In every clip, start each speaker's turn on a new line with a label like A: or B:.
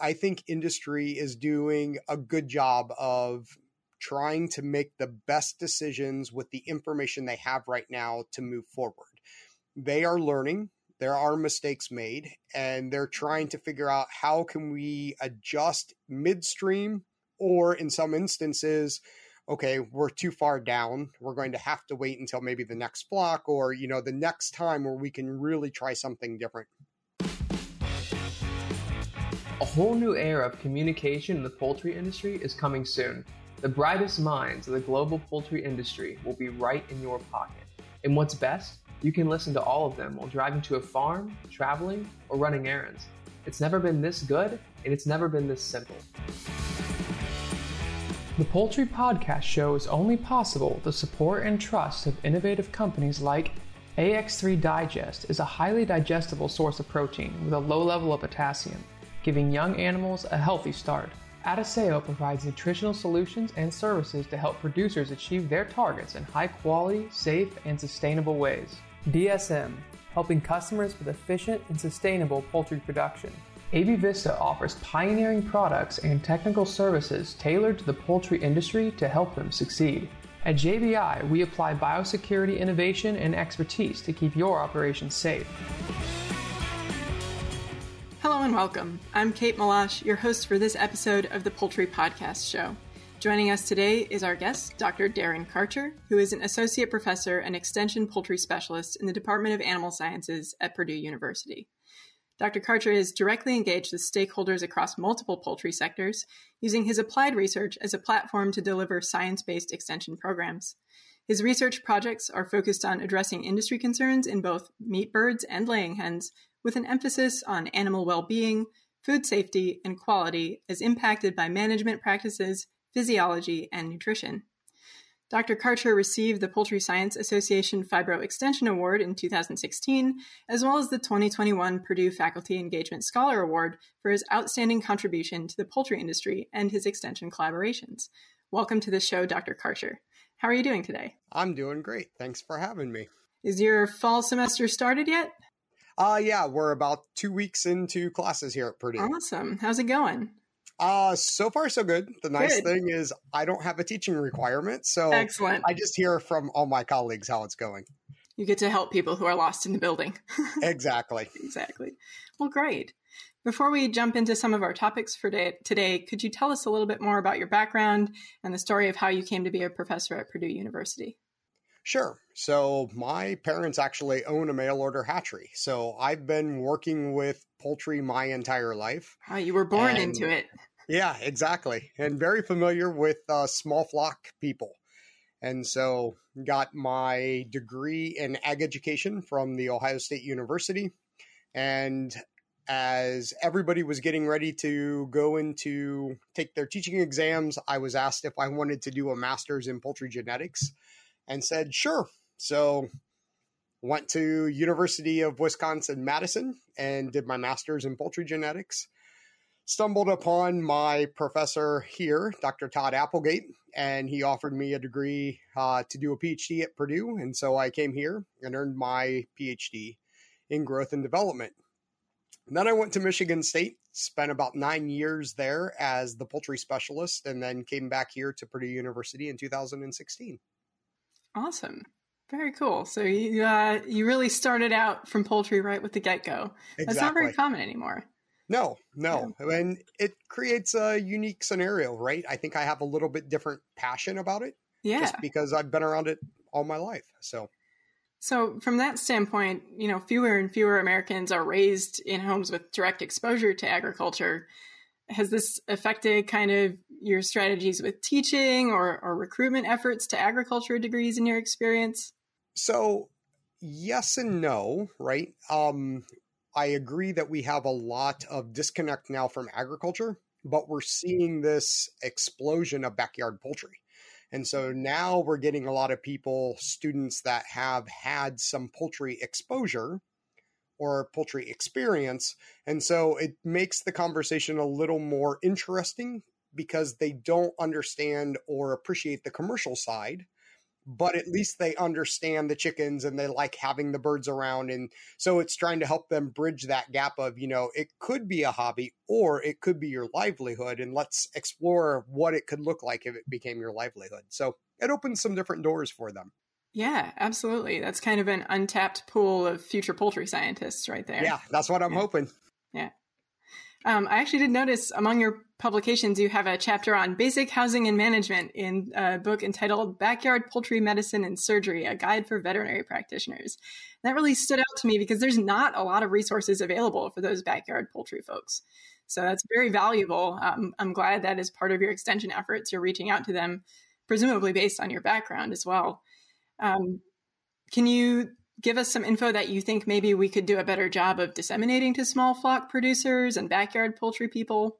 A: I think industry is doing a good job of trying to make the best decisions with the information they have right now to move forward. They are learning, there are mistakes made, and they're trying to figure out how can we adjust midstream or in some instances okay, we're too far down. We're going to have to wait until maybe the next block or, you know, the next time where we can really try something different.
B: A whole new era of communication in the poultry industry is coming soon. The brightest minds of the global poultry industry will be right in your pocket. And what's best? You can listen to all of them while driving to a farm, traveling, or running errands. It's never been this good, and it's never been this simple. The Poultry Podcast Show is only possible with the support and trust of innovative companies like AX3 Digest is a highly digestible source of protein with a low level of potassium, giving young animals a healthy start. Adisseo provides nutritional solutions and services to help producers achieve their targets in high quality, safe, and sustainable ways. DSM, helping customers with efficient and sustainable poultry production. AB Vista offers pioneering products and technical services tailored to the poultry industry to help them succeed. At JBI, we apply biosecurity innovation and expertise to keep your operations safe.
C: Hello and welcome. I'm Kate Malash, your host for this episode of the Poultry Podcast Show. Joining us today is our guest, Dr. Darrin Karcher, who is an associate professor and extension poultry specialist in the Department of Animal Sciences at Purdue University. Dr. Karcher is directly engaged with stakeholders across multiple poultry sectors, using his applied research as a platform to deliver science based extension programs. His research projects are focused on addressing industry concerns in both meat birds and laying hens, with an emphasis on animal well being, food safety, and quality as impacted by management practices, physiology, and nutrition. Dr. Karcher received the Poultry Science Association Phibro Extension Award in 2016, as well as the 2021 Purdue Faculty Engagement Scholar Award for his outstanding contribution to the poultry industry and his extension collaborations. Welcome to the show, Dr. Karcher. How are you doing today?
A: I'm doing great. Thanks for having me.
C: Is your fall semester started yet?
A: Uh yeah, we're about two weeks into classes here at Purdue.
C: Awesome. How's it going?
A: Uh so far so good. The nice
C: Good.
A: thing is I don't have a teaching requirement, so
C: Excellent.
A: I just hear from all my colleagues how it's going.
C: You get to help people who are lost in the building.
A: Exactly.
C: exactly. Well, great. Before we jump into some of our topics for day- today, could you tell us a little bit more about your background and the story of how you came to be a professor at Purdue University?
A: Sure. So my parents actually own a mail order hatchery. So I've been working with poultry my entire life.
C: Oh, you were born
A: And-
C: into it.
A: Yeah, exactly. And very familiar with uh, small flock people. And so got my degree in ag education from the Ohio State University. And as everybody was getting ready to go into take their teaching exams, I was asked if I wanted to do a master's in poultry genetics and said, sure. So went to University of Wisconsin Madison and did my master's in poultry genetics stumbled upon my professor here, Dr. Todd Applegate, and he offered me a degree uh, to do a PhD at Purdue. And so I came here and earned my PhD in growth and development. And then I went to Michigan State, spent about nine years there as the poultry specialist, and then came back here to Purdue University in 2016.
C: Awesome. Very cool. So you uh, you really started out from poultry right with the get go. Exactly. That's not very common anymore.
A: No, no. And it creates a unique scenario, right? I think I have a little bit different passion about it
C: Yeah.
A: just because I've been around it all my life. So,
C: So, from that standpoint, you know, fewer and fewer Americans are raised in homes with direct exposure to agriculture. Has this affected kind of your strategies with teaching or, or recruitment efforts to agriculture degrees in your experience?
A: so yes and no, right? Um, I agree that we have a lot of disconnect now from agriculture, but we're seeing this explosion of backyard poultry. And so now we're getting a lot of people, students that have had some poultry exposure or poultry experience. And so it makes the conversation a little more interesting because they don't understand or appreciate the commercial side, but at least they understand the chickens and they like having the birds around. And so it's trying to help them bridge that gap of, you know, it could be a hobby or it could be your livelihood. And let's explore what it could look like if it became your livelihood. So it opens some different doors for them.
C: Yeah, absolutely. That's kind of an untapped pool of future poultry scientists right there.
A: Yeah, that's what I'm
C: yeah.
A: hoping.
C: Yeah. Um, I actually did notice among your publications you have a chapter on basic housing and management in a book entitled Backyard Poultry Medicine and Surgery, a guide for veterinary practitioners. That really stood out to me because there's not a lot of resources available for those backyard poultry folks. So that's very valuable. Um, I'm glad that is part of your extension efforts. You're reaching out to them, presumably based on your background as well. Um, can you give us some info that you think maybe we could do a better job of disseminating to small flock producers and backyard poultry people?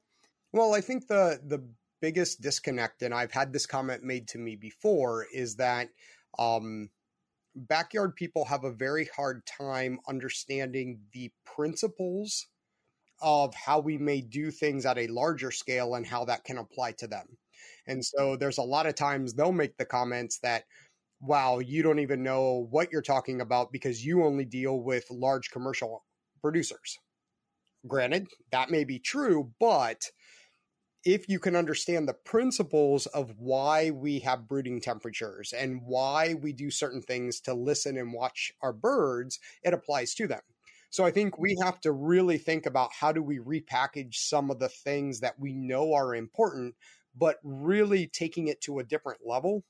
A: Well, I think the the biggest disconnect, and I've had this comment made to me before, is that um, backyard people have a very hard time understanding the principles of how we may do things at a larger scale and how that can apply to them. And so there's a lot of times they'll make the comments that, wow, you don't even know what you're talking about because you only deal with large commercial producers. Granted, that may be true, but if you can understand the principles of why we have brooding temperatures and why we do certain things to listen and watch our birds, it applies to them. So I think we have to really think about how do we repackage some of the things that we know are important, but really taking it to a different level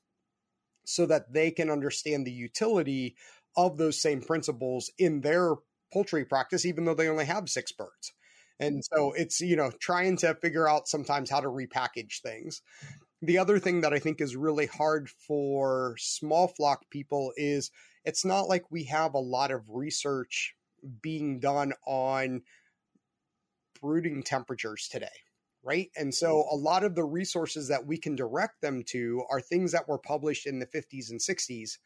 A: so that they can understand the utility of those same principles in their poultry practice, even though they only have six birds. And so mm-hmm. it's, you know, trying to figure out sometimes how to repackage things. The other thing that I think is really hard for small flock people is it's not like we have a lot of research being done on brooding temperatures today right? And so a lot of the resources that we can direct them to are things that were published in the 50s and 60s.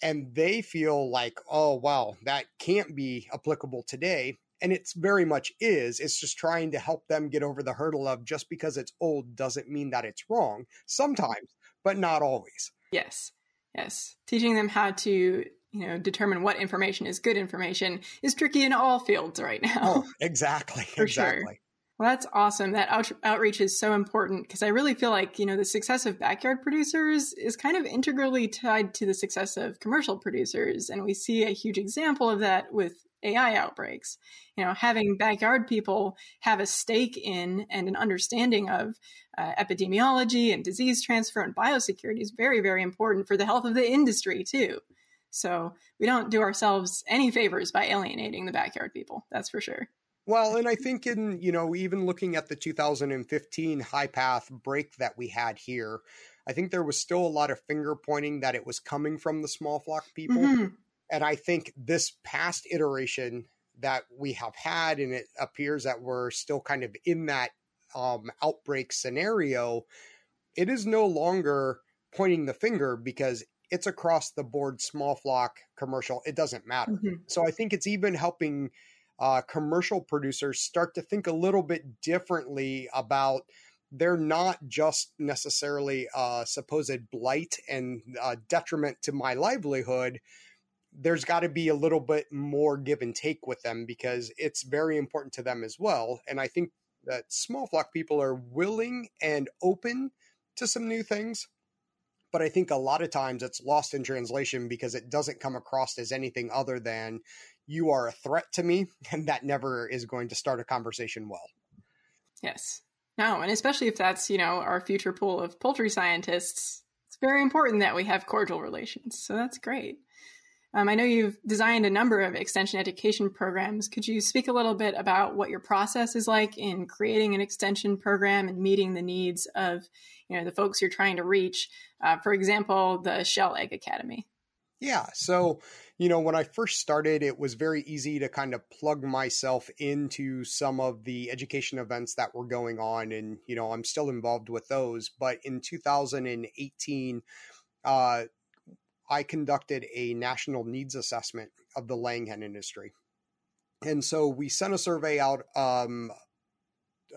A: And they feel like, oh, wow, that can't be applicable today. And it's very much is. It's just trying to help them get over the hurdle of just because it's old doesn't mean that it's wrong. Sometimes, but not always.
C: Yes. Yes. Teaching them how to you know determine what information is good information is tricky in all fields right now.
A: Oh, exactly.
C: For
A: exactly.
C: Sure. Well, that's awesome. That out- outreach is so important because I really feel like, you know, the success of backyard producers is kind of integrally tied to the success of commercial producers. And we see a huge example of that with AI outbreaks. You know, having backyard people have a stake in and an understanding of uh, epidemiology and disease transfer and biosecurity is very, very important for the health of the industry, too. So we don't do ourselves any favors by alienating the backyard people. That's for sure.
A: Well, and I think in, you know, even looking at the 2015 high path break that we had here, I think there was still a lot of finger pointing that it was coming from the small flock people. Mm-hmm. And I think this past iteration that we have had, and it appears that we're still kind of in that um, outbreak scenario, it is no longer pointing the finger because it's across the board small flock commercial. It doesn't matter. Mm-hmm. So I think it's even helping uh, commercial producers start to think a little bit differently about they're not just necessarily a supposed blight and uh, detriment to my livelihood. There's got to be a little bit more give and take with them because it's very important to them as well. And I think that small flock people are willing and open to some new things. But I think a lot of times it's lost in translation because it doesn't come across as anything other than you are a threat to me, and that never is going to start a conversation well.
C: Yes. No, and especially if that's, you know, our future pool of poultry scientists, it's very important that we have cordial relations. So that's great. Um, I know you've designed a number of extension education programs. Could you speak a little bit about what your process is like in creating an extension program and meeting the needs of, you know, the folks you're trying to reach? Uh, for example, the Shell Egg Academy.
A: Yeah. So, you know, when I first started, it was very easy to kind of plug myself into some of the education events that were going on. And, you know, I'm still involved with those. But in 2018, uh, I conducted a national needs assessment of the laying hen industry. And so we sent a survey out um,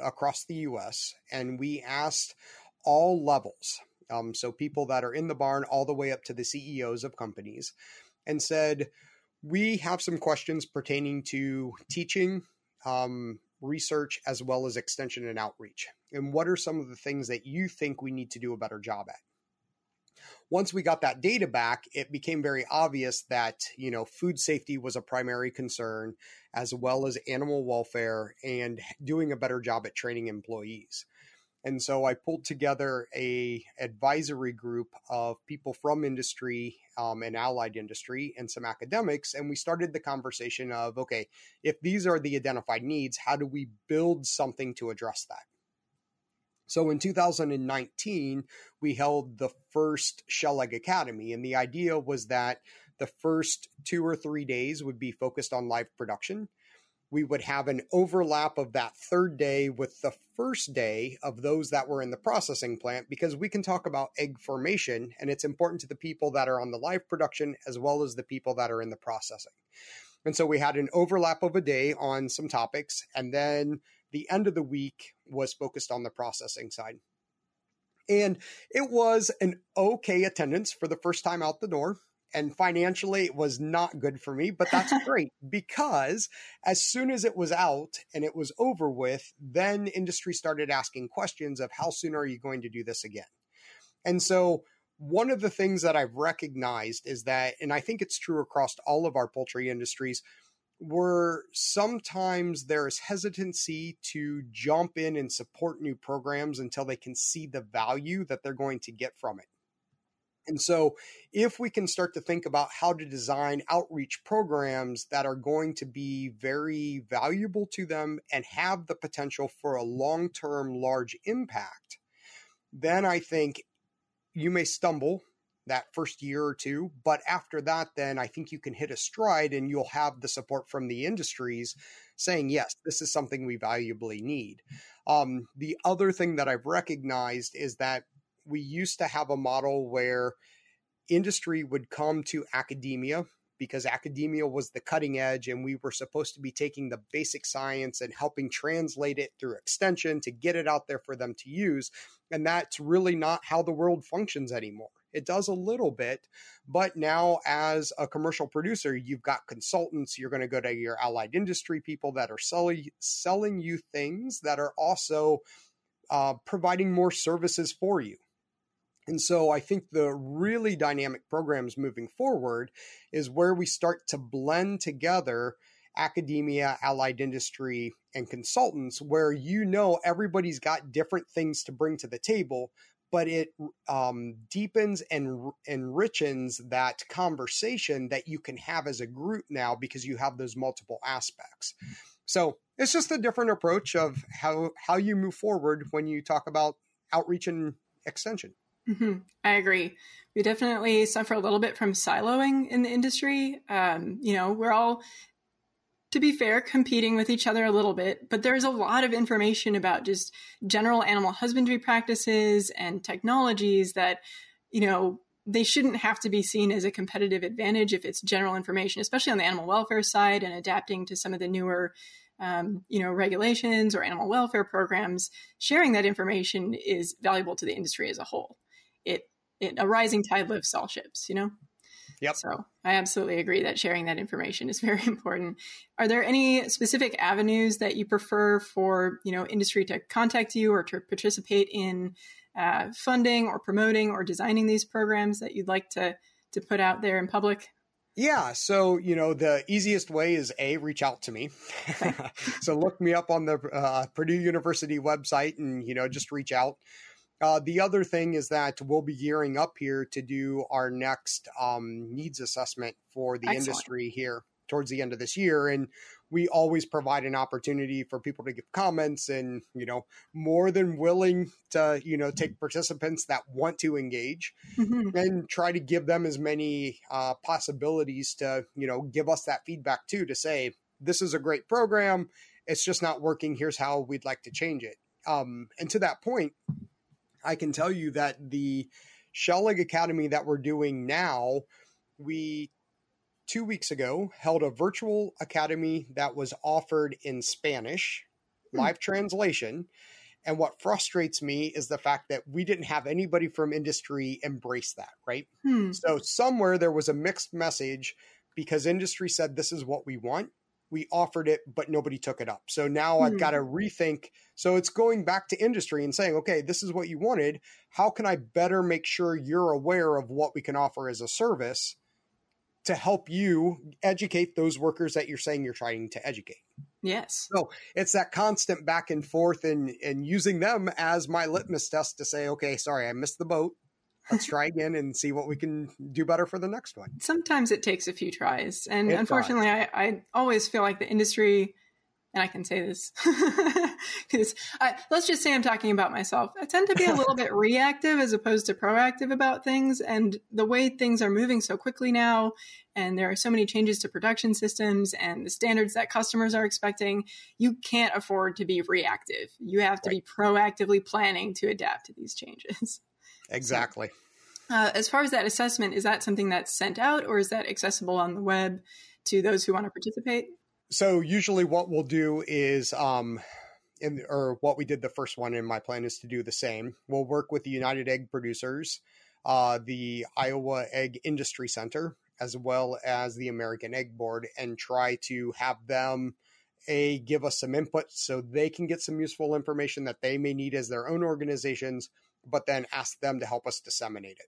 A: across the US and we asked all levels um, so people that are in the barn all the way up to the CEOs of companies, and said, We have some questions pertaining to teaching, um, research, as well as extension and outreach. And what are some of the things that you think we need to do a better job at? once we got that data back, it became very obvious that, you know, food safety was a primary concern as well as animal welfare and doing a better job at training employees. And so I pulled together a advisory group of people from industry um, and allied industry and some academics, and we started the conversation of okay, if these are the identified needs, how do we build something to address that? So in 2019, we held the first Shell Egg Academy, and the idea was that the first two or three days would be focused on live production. We would have an overlap of that third day with the first day of those that were in the processing plant because we can talk about egg formation and it's important to the people that are on the live production as well as the people that are in the processing. And so we had an overlap of a day on some topics and then the end of the week was focused on the processing side. And it was an okay attendance for the first time out the door. And financially, it was not good for me, but that's great because as soon as it was out and it was over with, then industry started asking questions of how soon are you going to do this again? And so, one of the things that I've recognized is that, and I think it's true across all of our poultry industries, where sometimes there's hesitancy to jump in and support new programs until they can see the value that they're going to get from it. And so, if we can start to think about how to design outreach programs that are going to be very valuable to them and have the potential for a long term large impact, then I think you may stumble that first year or two. But after that, then I think you can hit a stride and you'll have the support from the industries saying, yes, this is something we valuably need. Um, the other thing that I've recognized is that we used to have a model where industry would come to academia because academia was the cutting edge and we were supposed to be taking the basic science and helping translate it through extension to get it out there for them to use. And that's really not how the world functions anymore. It does a little bit, but now as a commercial producer, you've got consultants. You're going to go to your allied industry people that are selling selling you things that are also uh, providing more services for you. And so I think the really dynamic programs moving forward is where we start to blend together academia, allied industry, and consultants, where you know everybody's got different things to bring to the table, but it um, deepens and enriches that conversation that you can have as a group now because you have those multiple aspects. So it's just a different approach of how how you move forward when you talk about outreach and extension.
C: Mm-hmm. I agree. We definitely suffer a little bit from siloing in the industry. Um, you know, we're all to be fair, competing with each other a little bit, but there's a lot of information about just general animal husbandry practices and technologies that, you know, they shouldn't have to be seen as a competitive advantage if it's general information, especially on the animal welfare side and adapting to some of the newer, um, you know, regulations or animal welfare programs. Sharing that information is valuable to the industry as a whole. It, it a rising tide lifts all ships, you know.
A: Yep.
C: So I absolutely agree that sharing that information is very important. Are there any specific avenues that you prefer for you know industry to contact you or to participate in uh, funding or promoting or designing these programs that you'd like to to put out there in public?
A: Yeah, so you know the easiest way is a reach out to me. so look me up on the uh, Purdue University website and you know just reach out. Uh, the other thing is that we'll be gearing up here to do our next um, needs assessment for the Excellent. industry here towards the end of this year. And we always provide an opportunity for people to give comments and, you know, more than willing to, you know, take participants that want to engage mm-hmm. and try to give them as many uh, possibilities to, you know, give us that feedback too to say, this is a great program. It's just not working. Here's how we'd like to change it. Um, and to that point, I can tell you that the Shell Egg Academy that we're doing now, we two weeks ago held a virtual academy that was offered in Spanish, hmm. live translation. And what frustrates me is the fact that we didn't have anybody from industry embrace that, right?
C: Hmm.
A: So somewhere there was a mixed message because industry said this is what we want. We offered it, but nobody took it up. So now I've
C: Hmm.
A: got to rethink. So it's going back to industry and saying, okay, this is what you wanted. How can I better make sure you're aware of what we can offer as a service to help you educate those workers that you're saying you're trying to educate?
C: Yes.
A: So it's that constant back and forth and and using them as my litmus test to say okay sorry i missed the boat let's try again and see what we can do better for the next one
C: Sometimes it takes a few tries. And
A: It
C: unfortunately, I, I always feel like the industry, and I can say this because let's just say I'm talking about myself. I tend to be a little bit reactive as opposed to proactive about things. And the way things are moving so quickly now, and there are so many changes to production systems and the standards that customers are expecting, you can't afford to be reactive. You have to be proactively planning to adapt to these changes.
A: exactly
C: Uh, as far as that assessment, is that something that's sent out or is that accessible on the web to those who want to participate?
A: so usually what we'll do is um in, or what we did the first one and my plan is to do the same we'll work with the united egg producers uh, the iowa egg industry center as well as the american egg board and try to have them a give us some input so they can get some useful information that they may need as their own organizations but then ask them to help us disseminate it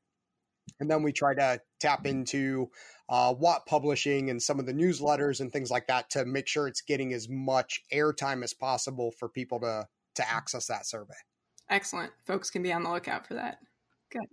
A: and then we try to tap into uh, Watt Publishing and some of the newsletters and things like that to make sure it's getting as much airtime as possible for people to to access that survey.
C: Excellent. Folks can be on the lookout for that. Good.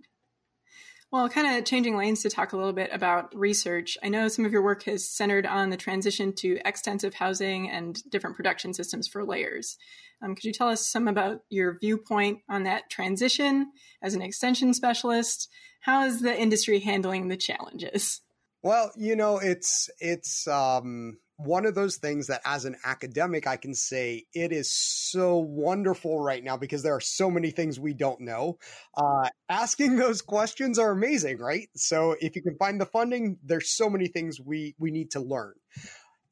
C: Well, kind of changing lanes to talk a little bit about research. I know some of your work has centered on the transition to extensive housing and different production systems for layers. Um, could you tell us some about your viewpoint on that transition as an extension specialist? How is the industry handling the challenges?
A: Well, you know, it's it's um, one of those things that as an academic I can say it is so wonderful right now because there are so many things we don't know. Uh, asking those questions are amazing, right? So if you can find the funding, there's so many things we we need to learn.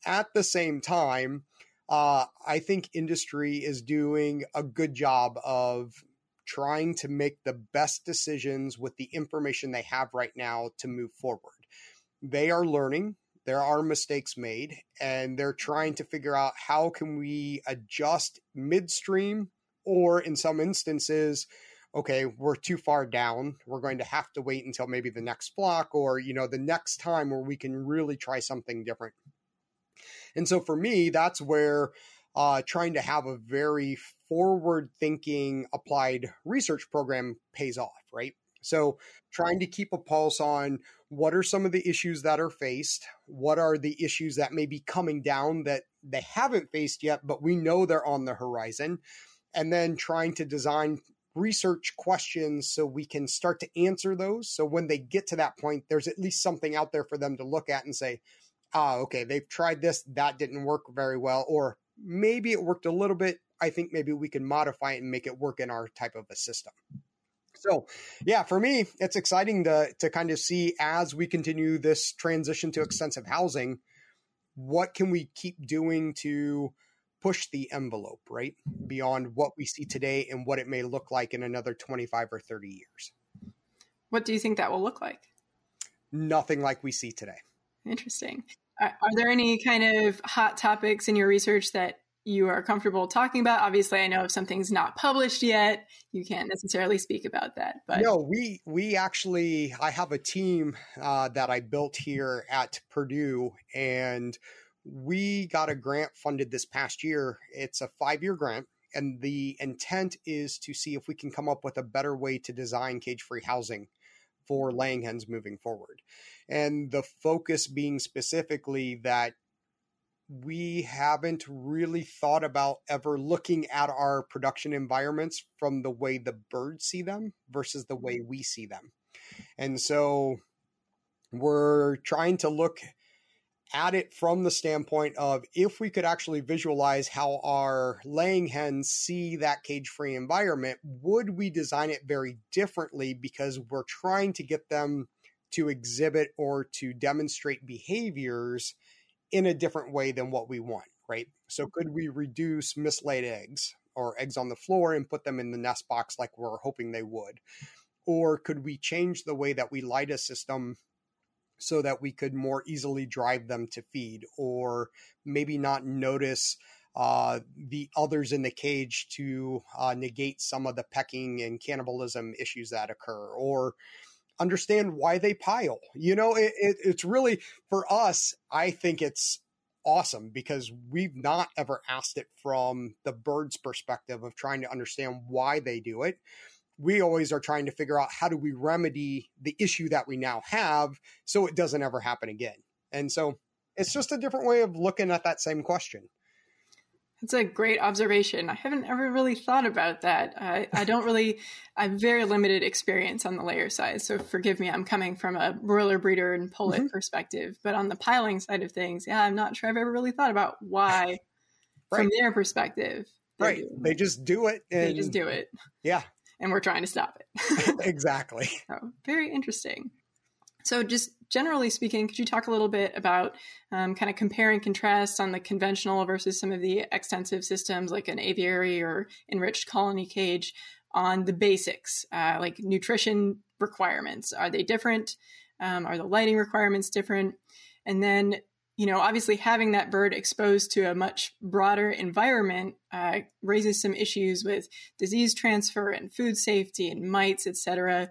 A: At the same time, uh, I think industry is doing a good job of trying to make the best decisions with the information they have right now to move forward. They are learning, there are mistakes made, and they're trying to figure out how can we adjust midstream or in some instances okay we're too far down we're going to have to wait until maybe the next block or you know the next time where we can really try something different and so for me, that's where uh, trying to have a very forward thinking applied research program pays off, right? So trying to keep a pulse on what are some of the issues that are faced, what are the issues that may be coming down that they haven't faced yet, but we know they're on the horizon, and then trying to design research questions so we can start to answer those. So when they get to that point, there's at least something out there for them to look at and say, ah, okay, they've tried this, that didn't work very well, or maybe it worked a little bit. I think maybe we can modify it and make it work in our type of a system. So, yeah, for me, it's exciting to to kind of see as we continue this transition to extensive housing, what can we keep doing to push the envelope, right? Beyond what we see today and what it may look like in another 25 or 30 years.
C: What do you think that will look like?
A: Nothing like we see today.
C: Interesting. Are, are there any kind of hot topics in your research that you are comfortable talking about? Obviously, I know if something's not published yet, you can't necessarily speak about that. But
A: no, we we actually I have a team uh, that I built here at Purdue, and we got a grant funded this past year. It's a five year grant, and the intent is to see if we can come up with a better way to design cage free housing for laying hens moving forward. And the focus being specifically that we haven't really thought about ever looking at our production environments from the way the birds see them versus the way we see them. And so we're trying to look at it from the standpoint of if we could actually visualize how our laying hens see that cage free environment, would we design it very differently because we're trying to get them to exhibit or to demonstrate behaviors in a different way than what we want, right? So, could we reduce mislaid eggs? or eggs on the floor and put them in the nest box like we're hoping they would? Or could we change the way that we light a system so that we could more easily drive them to feed or maybe not notice uh, the others in the cage to uh, negate some of the pecking and cannibalism issues that occur or understand why they pile you know it, it, it's really for us i think it's awesome because we've not ever asked it from the bird's perspective of trying to understand why they do it we always are trying to figure out how do we remedy the issue that we now have so it doesn't ever happen again. And so it's just a different way of looking at that same question.
C: That's a great observation. I haven't ever really thought about that. I, I don't really, I have very limited experience on the layer size. So forgive me, I'm coming from a broiler breeder and pullet mm-hmm. perspective. But on the piling side of things, yeah, I'm not sure I've ever really thought about why, right. from their perspective.
A: Right. They just do it.
C: And, they just do it.
A: Yeah
C: and we're trying to stop it.
A: exactly.
C: So, very interesting. So, just generally speaking, could you talk a little bit about um, kind of compare and contrast on the conventional versus some of the extensive systems like an aviary or enriched colony cage on the basics, uh, like nutrition requirements? Are they different? Um, are the lighting requirements different? And then you know, obviously having that bird exposed to a much broader environment uh, raises some issues with disease transfer and food safety and mites, et cetera.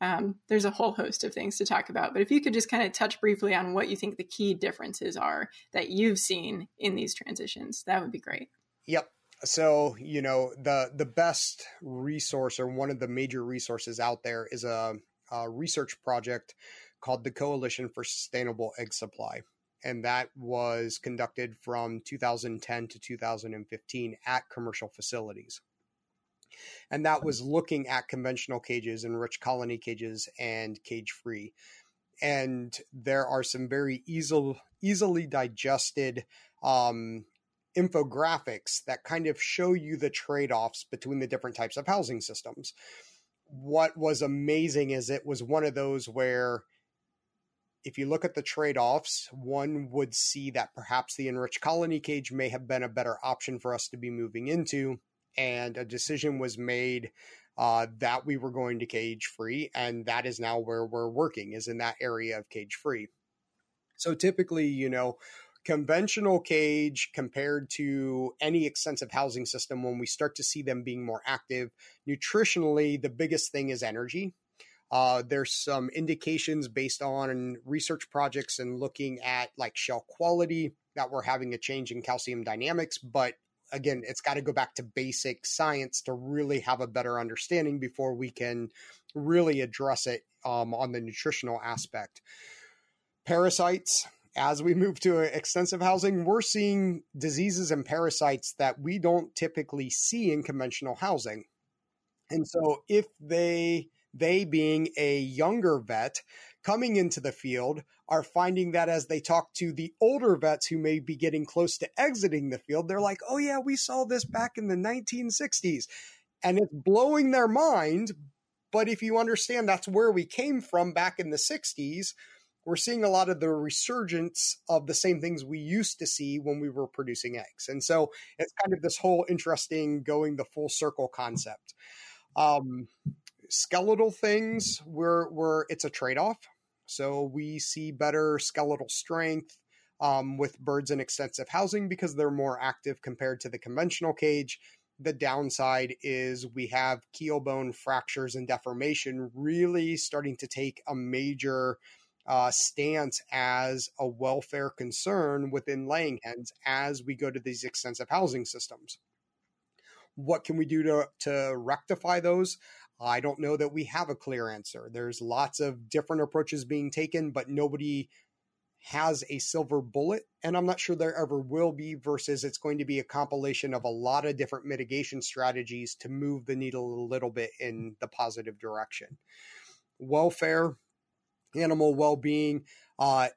C: Um, there's a whole host of things to talk about. But if you could just kind of touch briefly on what you think the key differences are that you've seen in these transitions, that would be great.
A: Yep. So, you know, the the best resource or one of the major resources out there is a, a research project called the Coalition for Sustainable Egg Supply and that was conducted from 2010 to 2015 at commercial facilities. And that was looking at conventional cages, enriched colony cages, and cage free. And there are some very easily easily digested um, infographics that kind of show you the trade offs between the different types of housing systems. What was amazing is it was one of those where if you look at the trade offs, one would see that perhaps the enriched colony cage may have been a better option for us to be moving into. And a decision was made uh, that we were going to cage free. And that is now where we're working, is in that area of cage free. So typically, you know, conventional cage compared to any extensive housing system, when we start to see them being more active, nutritionally, the biggest thing is energy uh, there's some indications based on research projects and looking at like shell quality that we're having a change in calcium dynamics. But again, it's got to go back to basic science to really have a better understanding before we can really address it um, on the nutritional aspect. Parasites, as we move to extensive housing, we're seeing diseases and parasites that we don't typically see in conventional housing. And so if they they being a younger vet coming into the field are finding that as they talk to the older vets who may be getting close to exiting the field, they're like, oh, yeah, we saw this back in the 1960s. And it's blowing their mind. But if you understand that's where we came from back in the 60s, we're seeing a lot of the resurgence of the same things we used to see when we were producing eggs. And so it's kind of this whole interesting going the full circle concept. Um, skeletal things where where it's a trade-off. So we see better skeletal strength um, with birds in extensive housing because they're more active compared to the conventional cage. The downside is we have keel bone fractures and deformation really starting to take a major uh, stance as a welfare concern within laying hens as we go to these extensive housing systems. What can we do to, to rectify those? I don't know that we have a clear answer. There's lots of different approaches being taken, but nobody has a silver bullet. And I'm not sure there ever will be, versus it's going to be a compilation of a lot of different mitigation strategies to move the needle a little bit in the positive direction. Welfare, animal well being, uh,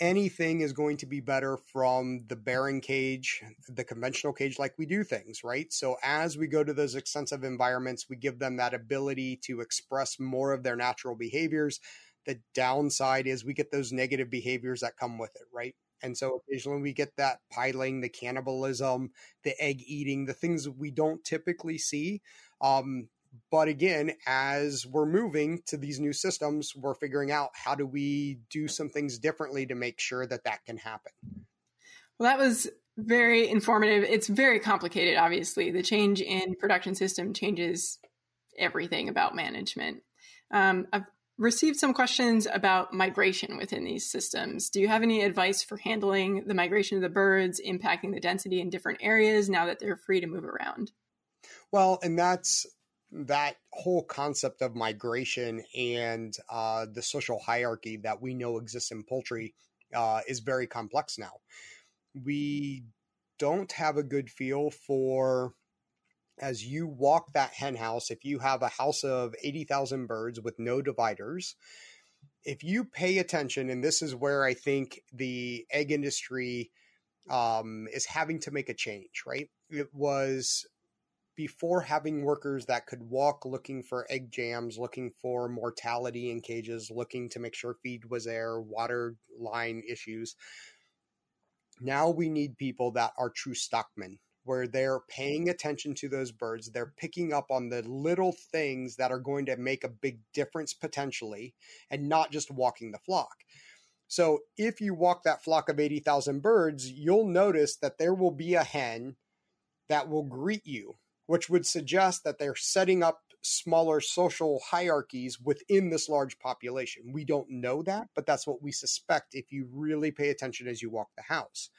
A: anything is going to be better from the bearing cage, the conventional cage, like we do things, right? So as we go to those extensive environments, we give them that ability to express more of their natural behaviors. The downside is we get those negative behaviors that come with it, right? And so occasionally we get that piling, the cannibalism, the egg eating, the things that we don't typically see. Um, but again, as we're moving to these new systems, we're figuring out how do we do some things differently to make sure that that can happen.
C: Well, that was very informative. It's very complicated, obviously. The change in production system changes everything about management. Um, I've received some questions about migration within these systems. Do you have any advice for handling the migration of the birds, impacting the density in different areas now that they're free to move around?
A: Well, and that's that whole concept of migration and uh, the social hierarchy that we know exists in poultry uh, is very complex now. We don't have a good feel for as you walk that hen house, if you have a house of 80,000 birds with no dividers, if you pay attention, and this is where I think the egg industry um, is having to make a change, right? It was before having workers that could walk looking for egg jams, looking for mortality in cages, looking to make sure feed was there, water line issues. Now we need people that are true stockmen, where they're paying attention to those birds. They're picking up on the little things that are going to make a big difference potentially, and not just walking the flock. So if you walk that flock of 80,000 birds, you'll notice that there will be a hen that will greet you which would suggest that they're setting up smaller social hierarchies within this large population. We don't know that, but that's what we suspect if you really pay attention as you walk the house.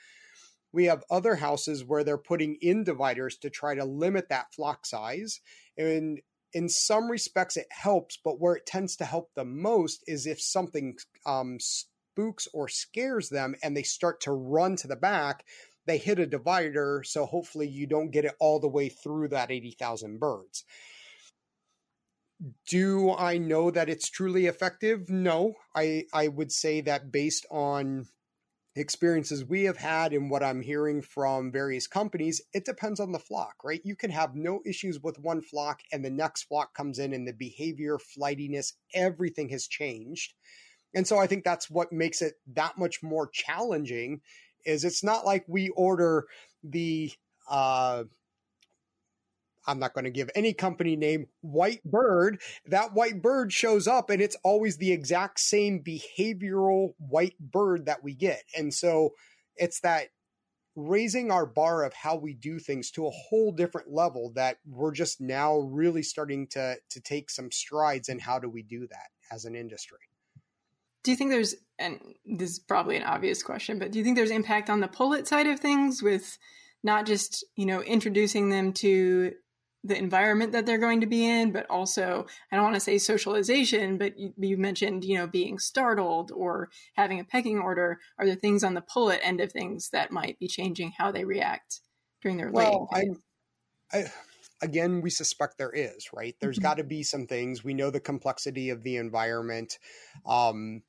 A: We have other houses where they're putting in dividers to try to limit that flock size. And in some respects, it helps, but where it tends to help the most is if something um, spooks or scares them and they start to run to the back they hit a divider, so hopefully you don't get it all the way through that 80,000 birds. Do I know that it's truly effective? No. I, I would say that based on experiences we have had and what I'm hearing from various companies, it depends on the flock, right? You can have no issues with one flock and the next flock comes in and the behavior, flightiness, everything has changed. And so I think that's what makes it that much more challenging is it's not like we order the uh, I'm not going to give any company name, white bird. That white bird shows up and it's always the exact same behavioral white bird that we get. And so it's that raising our bar of how we do things to a whole different level that we're just now really starting to to take some strides in how do we do that as an industry.
C: Do you think there's, and this is probably an obvious question, but do you think there's impact on the pullet side of things with not just, you know, introducing them to the environment that they're going to be in, but also, I don't want to say socialization, but you, you, mentioned, you know, being startled or having a pecking order. Are there things on the pullet end of things that might be changing how they react during their well, laying?
A: I, I, again, we suspect there is, right? There's mm-hmm. got to be some things. We know the complexity of the environment. Um,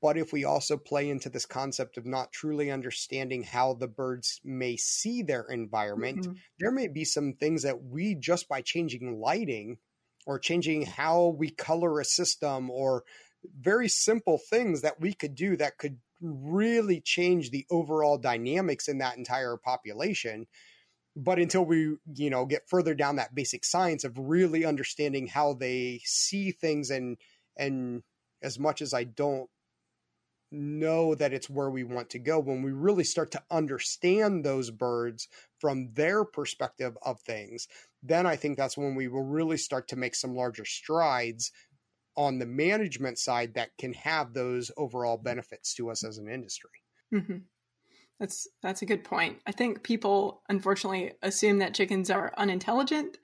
A: but if we also play into this concept of not truly understanding how the birds may see their environment, mm-hmm. there may be some things that we just by changing lighting or changing how we color a system or very simple things that we could do that could really change the overall dynamics in that entire population but until we you know get further down that basic science of really understanding how they see things and and as much as i don't know that it's where we want to go when we really start to understand those birds from their perspective of things then i think that's when we will really start to make some larger strides on the management side that can have those overall benefits to us as an industry
C: mm-hmm. that's that's a good point i think people unfortunately assume that chickens are unintelligent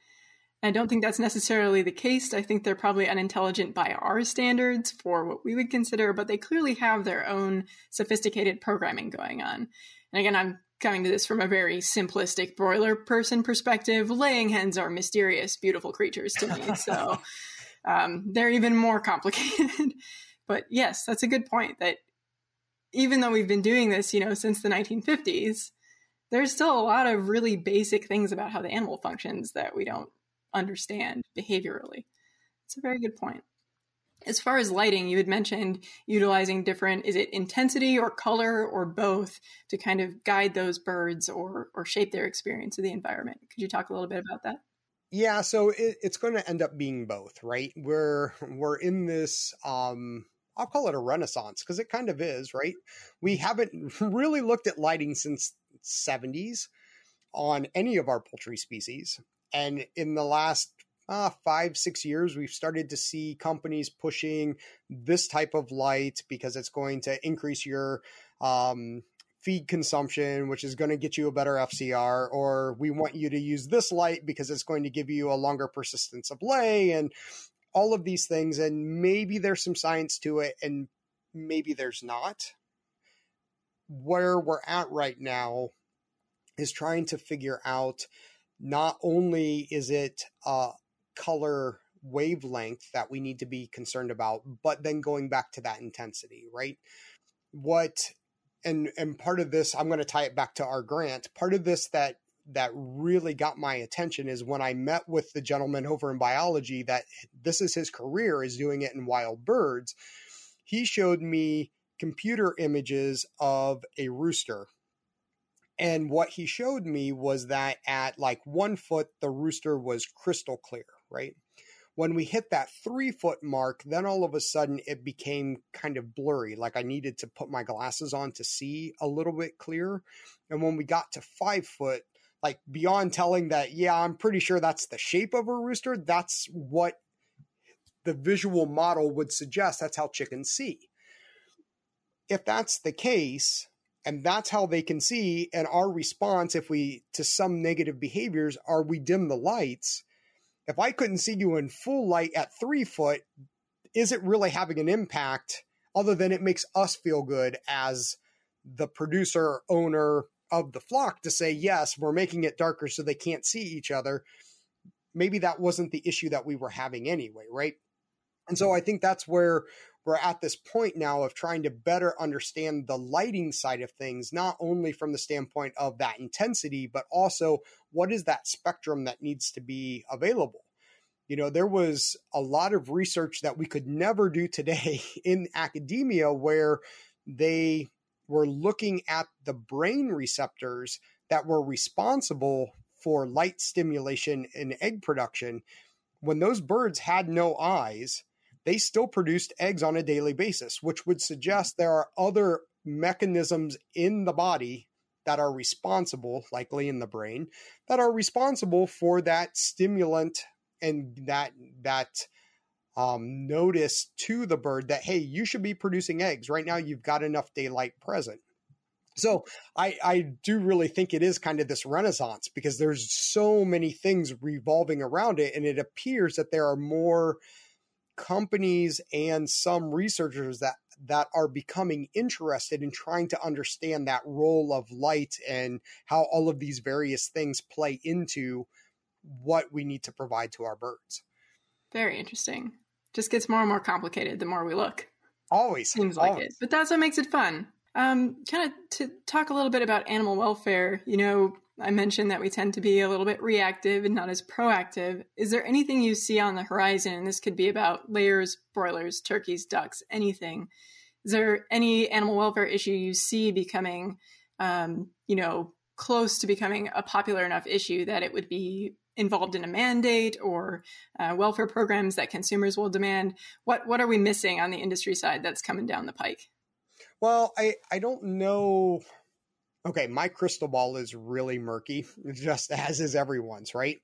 C: I don't think that's necessarily the case. I think they're probably unintelligent by our standards for what we would consider, but they clearly have their own sophisticated programming going on. And again, I'm coming to this from a very simplistic broiler person perspective. Laying hens are mysterious, beautiful creatures to me. So um, they're even more complicated. but yes, that's a good point that even though we've been doing this, you know, since the 1950s, there's still a lot of really basic things about how the animal functions that we don't understand behaviorally. It's a very good point. As far as lighting, you had mentioned utilizing different, is it intensity or color or both to kind of guide those birds or, or shape their experience of the environment? Could you talk a little bit about that?
A: Yeah, so it, it's going to end up being both, right? We're we're in this um I'll call it a renaissance because it kind of is, right? We haven't really looked at lighting since 70s on any of our poultry species. And in the last uh, five, six years, we've started to see companies pushing this type of light because it's going to increase your um, feed consumption, which is going to get you a better FCR, or we want you to use this light because it's going to give you a longer persistence of lay and all of these things. And maybe there's some science to it, and maybe there's not. Where we're at right now is trying to figure out not only is it a color wavelength that we need to be concerned about, but then going back to that intensity, right? What and and part of this, I'm going to tie it back to our grant. Part of this that that really got my attention is when I met with the gentleman over in biology that this is his career is doing it in wild birds. He showed me computer images of a rooster and what he showed me was that at like one foot, the rooster was crystal clear, right? When we hit that three foot mark, then all of a sudden it became kind of blurry. Like I needed to put my glasses on to see a little bit clearer. And when we got to five foot, like beyond telling that, yeah, I'm pretty sure that's the shape of a rooster, that's what the visual model would suggest. That's how chickens see. If that's the case, and that's how they can see and our response if we to some negative behaviors are we dim the lights? If i couldn't see you in full light at three foot is it really having an impact other than it makes us feel good as the producer owner of the flock to say yes we're making it darker so they can't see each other. Maybe that wasn't the issue that we were having anyway right? And so mm-hmm. i think that's where we're at this point now of trying to better understand the lighting side of things, not only from the standpoint of that intensity, but also what is that spectrum that needs to be available. You know, there was a lot of research that we could never do today in academia where they were looking at the brain receptors that were responsible for light stimulation in egg production. When those birds had no eyes, they still produced eggs on a daily basis, which would suggest there are other mechanisms in the body that are responsible, likely in the brain, that are responsible for that stimulant and that that um, notice to the bird that hey, you should be producing eggs right now. You've got enough daylight present. So I, I do really think it is kind of this renaissance because there's so many things revolving around it, and it appears that there are more companies and some researchers that that are becoming interested in trying to understand that role of light and how all of these various things play into what we need to provide to our birds.
C: Very interesting. Just gets more and more complicated the more we look.
A: Always
C: seems like
A: always.
C: it, but that's what makes it fun. Um, kind of to talk a little bit about animal welfare. You know, I mentioned that we tend to be a little bit reactive and not as proactive. Is there anything you see on the horizon? And this could be about layers, broilers, turkeys, ducks, anything. Is there any animal welfare issue you see becoming, um, you know, close to becoming a popular enough issue that it would be involved in a mandate or uh, welfare programs that consumers will demand? What what are we missing on the industry side that's coming down the pike?
A: Well, I I don't know okay, my crystal ball is really murky, just as is everyone's, right?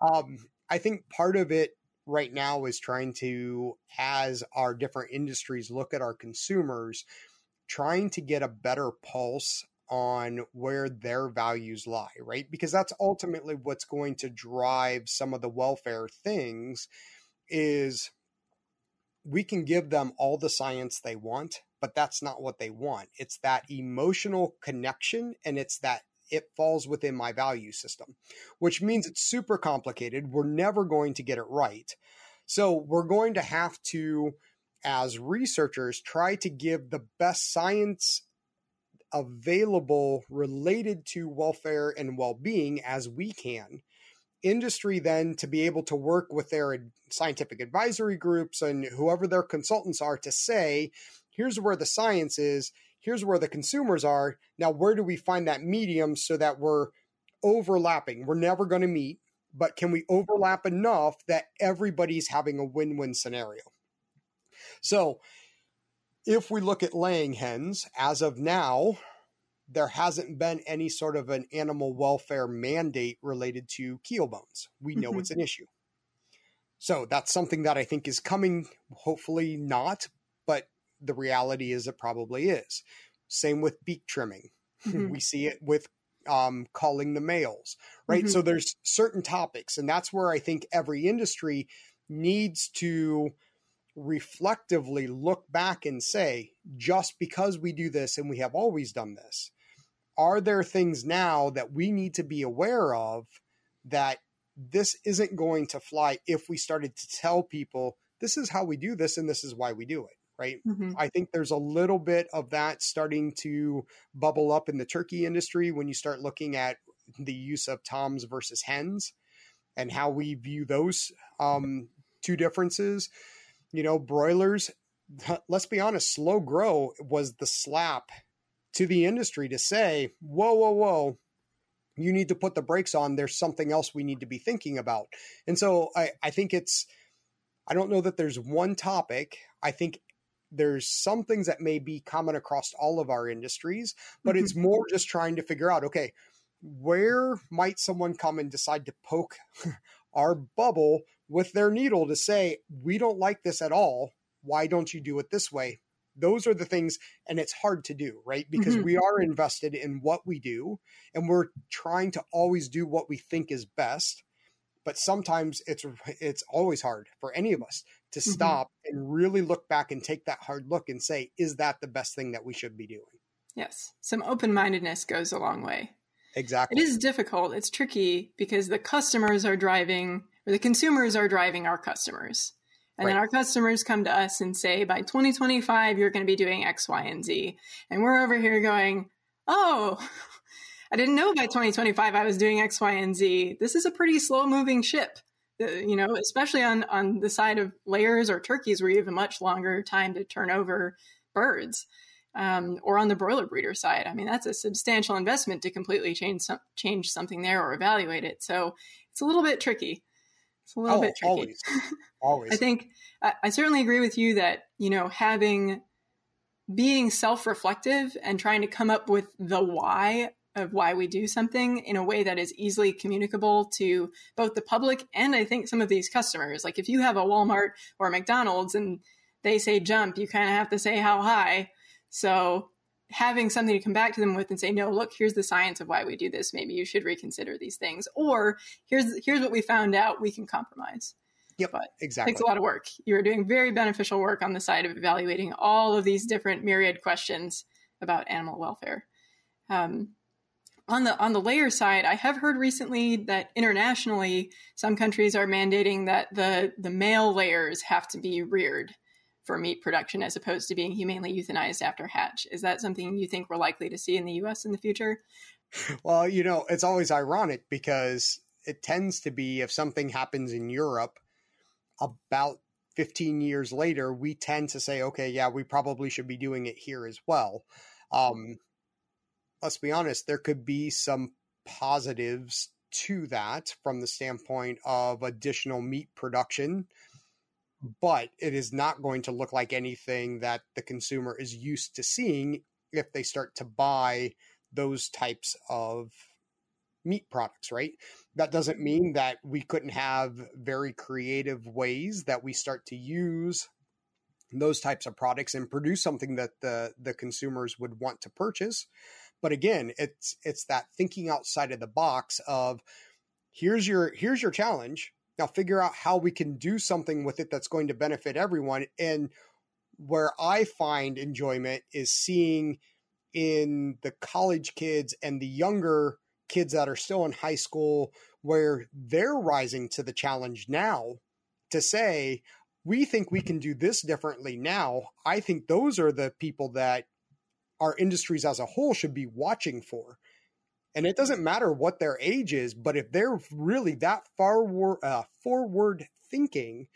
A: Um, I think part of it right now is trying to, as our different industries look at our consumers, trying to get a better pulse on where their values lie, right? Because that's ultimately what's going to drive some of the welfare things is we can give them all the science they want but that's not what they want. It's that emotional connection and it's that it falls within my value system, which means it's super complicated. We're never going to get it right. So we're going to have to, as researchers, try to give the best science available related to welfare and well being as we can industry then to be able to work with their scientific advisory groups and whoever their consultants are to say, here's where the science is, here's where the consumers are. Now, where do we find that medium so that we're overlapping? We're never going to meet, but can we overlap enough that everybody's having a win win scenario? So, if we look at laying hens, as of now, there hasn't been any sort of an animal welfare mandate related to keel bones. We know mm-hmm. it's an issue. So that's something that I think is coming, hopefully not, but the reality is it probably is. Same with beak trimming. Mm-hmm. we see it with um, culling the males, right? Mm-hmm. So there's certain topics, and that's where I think every industry needs to reflectively look back and say, just because we do this and we have always done this, are there things now that we need to be aware of that this isn't going to fly if we started to tell people this is how we do this and this is why we do it right mm-hmm. i think there's a little bit of that starting to bubble up in the turkey industry when you start looking at the use of toms versus hens and how we view those um, two differences you know broilers let's be honest slow grow was the slap to the industry to say, whoa, whoa, whoa, you need to put the brakes on. There's something else we need to be thinking about. And so I, I think it's, I don't know that there's one topic. I think there's some things that may be common across all of our industries, but mm-hmm. it's more just trying to figure out, okay, where might someone come and decide to poke our bubble with their needle to say, we don't like this at all. Why don't you do it this way? Those are the things and it's hard to do right? Because mm-hmm. we are invested in what we do and we're trying to always do what we think is best but sometimes it's it's always hard for any of us to mm-hmm. stop and really look back and take that hard look and say is that the best thing that we should be doing?
C: Yes. Some open-mindedness goes a long way.
A: Exactly.
C: it is difficult. It's tricky because the customers are driving or the consumers are driving our customers and right. then our customers come to us and say, by 2025, you're going to be doing X, Y, and Z. And we're over here going, oh, I didn't know by 2025 I was doing X, Y, and Z. This is a pretty slow moving ship. Uh, you know, especially on, on the side of layers or turkeys where you have a much longer time to turn over birds. Um, or on the broiler breeder side. I mean, that's a substantial investment to completely change some, change something there or evaluate it. So it's a little bit tricky. It's a little oh, bit tricky.
A: Always. Always.
C: I think I, I certainly agree with you that, you know, having being self-reflective and trying to come up with the why of why we do something in a way that is easily communicable to both the public and I think some of these customers. Like if you have a Walmart or a McDonald's and they say jump, you kind of have to say how high. So having something to come back to them with and say, no, look, here's the science of why we do this. Maybe you should reconsider these things. Or here's here's what we found out. We can compromise.
A: Yep, but exactly.
C: It takes a lot of work. You're doing very beneficial work on the side of evaluating all of these different myriad questions about animal welfare. Um, on the on the layer side, I have heard recently that internationally, some countries are mandating that the the male layers have to be reared for meat production as opposed to being humanely euthanized after hatch. Is that something you think we're likely to see in the US in the future?
A: Well, you know, it's always ironic because it tends to be if something happens in Europe about 15 years later, we tend to say, okay, yeah, we probably should be doing it here as well. Um, let's be honest, there could be some positives to that from the standpoint of additional meat production but it is not going to look like anything that the consumer is used to seeing if they start to buy those types of meat products, right? That doesn't mean that we couldn't have very creative ways that we start to use those types of products and produce something that the the consumers would want to purchase. But again, it's it's that thinking outside of the box of here's your here's your challenge now figure out how we can do something with it that's going to benefit everyone. And where I find enjoyment is seeing in the college kids and the younger kids that are still in high school where they're rising to the challenge now to say, we think we can do this differently now. I think those are the people that our industries as a whole should be watching for And it doesn't matter what their age is, but if they're really that far uh, forward thinking,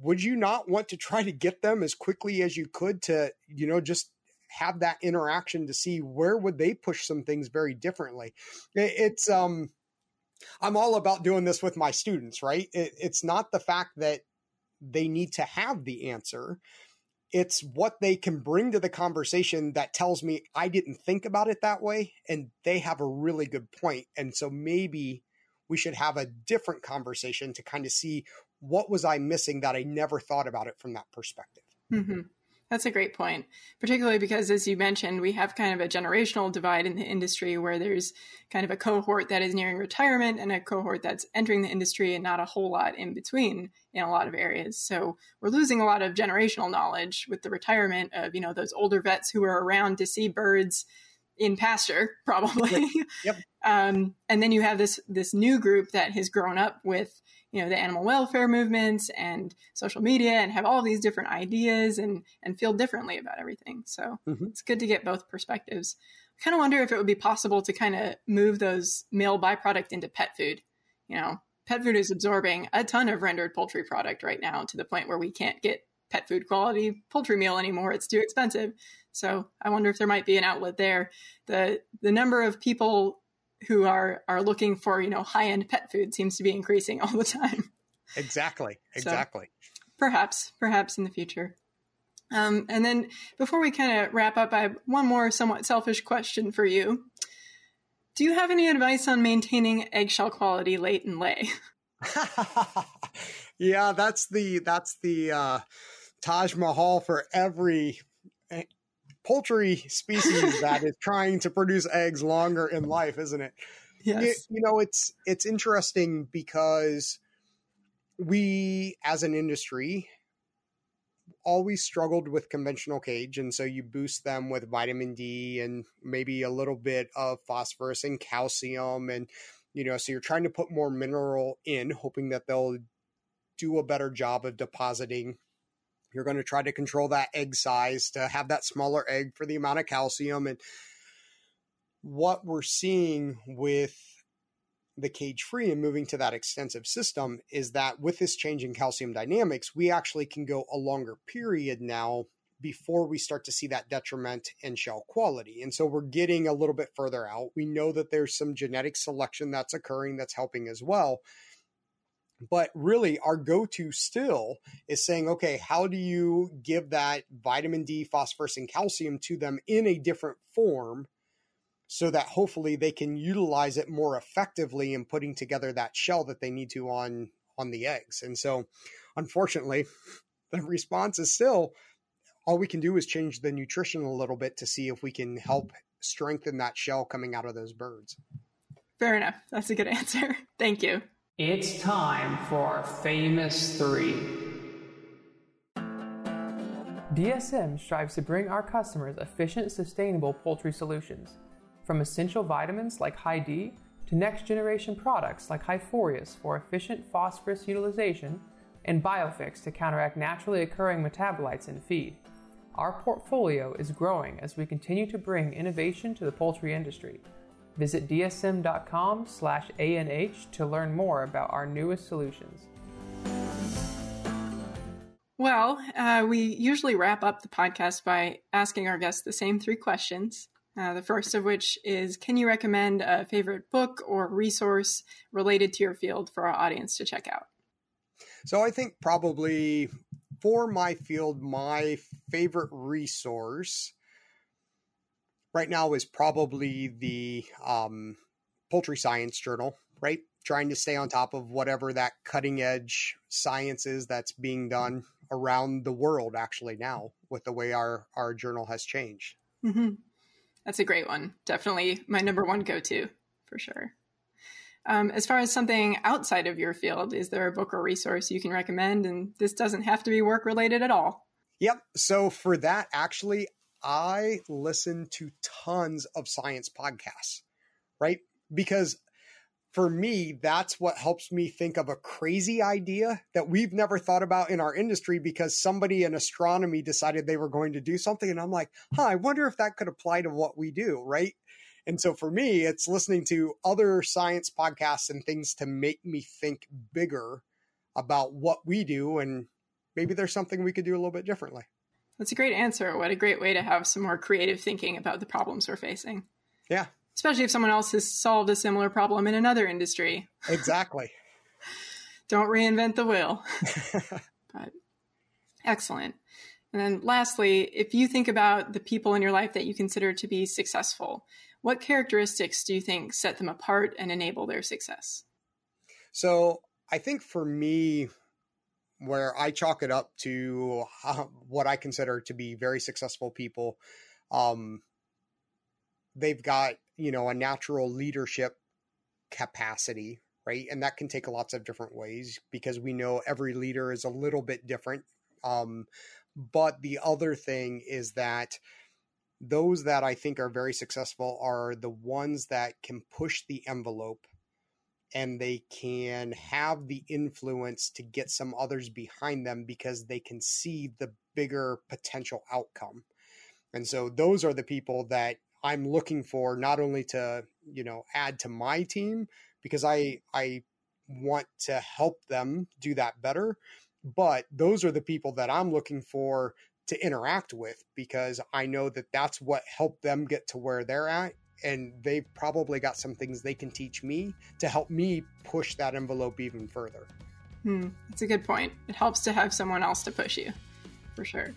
A: would you not want to try to get them as quickly as you could to, you know, just have that interaction to see where would they push some things very differently? It's um I'm all about doing this with my students, right? It, it's not the fact that they need to have the answer. It's what they can bring to the conversation that tells me I didn't think about it that way. And they have a really good point. And so maybe we should have a different conversation to kind of see what was I missing that I never thought about it from that perspective.
C: Mm-hmm. That's a great point, particularly because, as you mentioned, we have kind of a generational divide in the industry where there's kind of a cohort that is nearing retirement and a cohort that's entering the industry and not a whole lot in between in a lot of areas. So we're losing a lot of generational knowledge with the retirement of, you know, those older vets who were around to see birds in pasture, probably.
A: Yep. yep.
C: um, and then you have this this new group that has grown up with you know the animal welfare movements and social media and have all these different ideas and and feel differently about everything. So mm-hmm. it's good to get both perspectives. I kind of wonder if it would be possible to kind of move those male byproduct into pet food. You know pet food is absorbing a ton of rendered poultry product right now to the point where we can't get pet food quality poultry meal anymore. It's too expensive. So i wonder if there might be an outlet there. The the number of people who are are looking for you know high end pet food seems to be increasing all the time.
A: Exactly. Exactly.
C: So, perhaps, perhaps in the future. Um, and then before we kind of wrap up, I have one more somewhat selfish question for you. Do you have any advice on maintaining eggshell quality late in lay?
A: yeah, that's the that's the uh, Taj Mahal for every poultry species that is trying to produce eggs longer in life, isn't it?
C: Yes.
A: You, you know, it's it's interesting because we as an industry always struggled with conventional cage and so you boost them with vitamin D and maybe a little bit of phosphorus and calcium and you know so you're trying to put more mineral in hoping that they'll do a better job of depositing you're going to try to control that egg size to have that smaller egg for the amount of calcium. And what we're seeing with the cage free and moving to that extensive system is that with this change in calcium dynamics, we actually can go a longer period now before we start to see that detriment in shell quality. And so we're getting a little bit further out. We know that there's some genetic selection that's occurring that's helping as well. But really, our go to still is saying, okay, how do you give that vitamin D, phosphorus, and calcium to them in a different form so that hopefully they can utilize it more effectively in putting together that shell that they need to on on the eggs. And so, unfortunately, the response is still all we can do is change the nutrition a little bit to see if we can help strengthen that shell coming out of those birds.
C: Fair enough. That's a good answer. Thank you.
B: It's time for our famous three. DSM strives to bring our customers efficient, sustainable poultry solutions. From essential vitamins like Hy-D to next generation products like HiPhorius for efficient phosphorus utilization and Biofix to counteract naturally occurring metabolites in feed. Our portfolio is growing as we continue to bring innovation to the poultry industry. Visit dsm.com slash ANH to learn more about our newest solutions.
C: Well, uh, we usually wrap up the podcast by asking our guests the same three questions. Uh, the first of which is Can you recommend a favorite book or resource related to your field for our audience to check out?
A: So, I think probably for my field, my favorite resource right now is probably the um, Poultry Science Journal, right? Trying to stay on top of whatever that cutting edge science is that's being done around the world, actually, now with the way our, our journal has changed.
C: Mm-hmm. That's a great one. Definitely my number one go to for sure. Um, as far as something outside of your field, is there a book or resource you can recommend? And this doesn't have to be work related at all.
A: Yep. So for that, actually, I listen to tons of science podcasts, right? Because for me, that's what helps me think of a crazy idea that we've never thought about in our industry because somebody in astronomy decided they were going to do something. And I'm like, huh, I wonder if that could apply to what we do, right? And so for me, it's listening to other science podcasts and things to make me think bigger about what we do. And maybe there's something we could do a little bit differently.
C: That's a great answer. What a great way to have some more creative thinking about the problems we're facing.
A: Yeah.
C: Especially if someone else has solved a similar problem in another industry.
A: Exactly.
C: Don't reinvent the wheel. but excellent. And then lastly, if you think about the people in your life that you consider to be successful, what characteristics do you think set them apart and enable their success?
A: So I think for me, where I chalk it up to uh, what I consider to be very successful people, um, they've got you know a natural leadership capacity, right? And that can take lots of different ways because we know every leader is a little bit different. Um, but the other thing is that those that I think are very successful are the ones that can push the envelope and they can have the influence to get some others behind them because they can see the bigger potential outcome. And so those are the people that I'm looking for not only to, you know, add to my team because I I want to help them do that better, but those are the people that I'm looking for to interact with because I know that that's what helped them get to where they're at. And they've probably got some things they can teach me to help me push that envelope even further.
C: Hmm, that's a good point. It helps to have someone else to push you, for sure.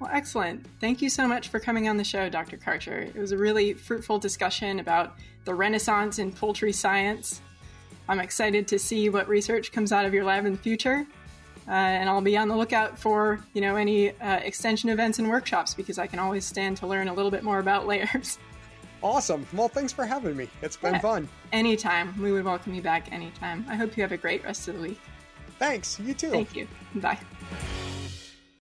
C: Well, excellent. Thank you so much for coming on the show, Dr. Karcher. It was a really fruitful discussion about the renaissance in poultry science. I'm excited to see what research comes out of your lab in the future uh, and I'll be on the lookout for you know any uh, extension events and workshops because I can always stand to learn a little bit more about layers.
A: Awesome. Well, thanks for having me. It's been yeah. fun.
C: Anytime. We would welcome you back anytime. I hope you have a great rest of the week.
A: Thanks. You too.
C: Thank you. Bye.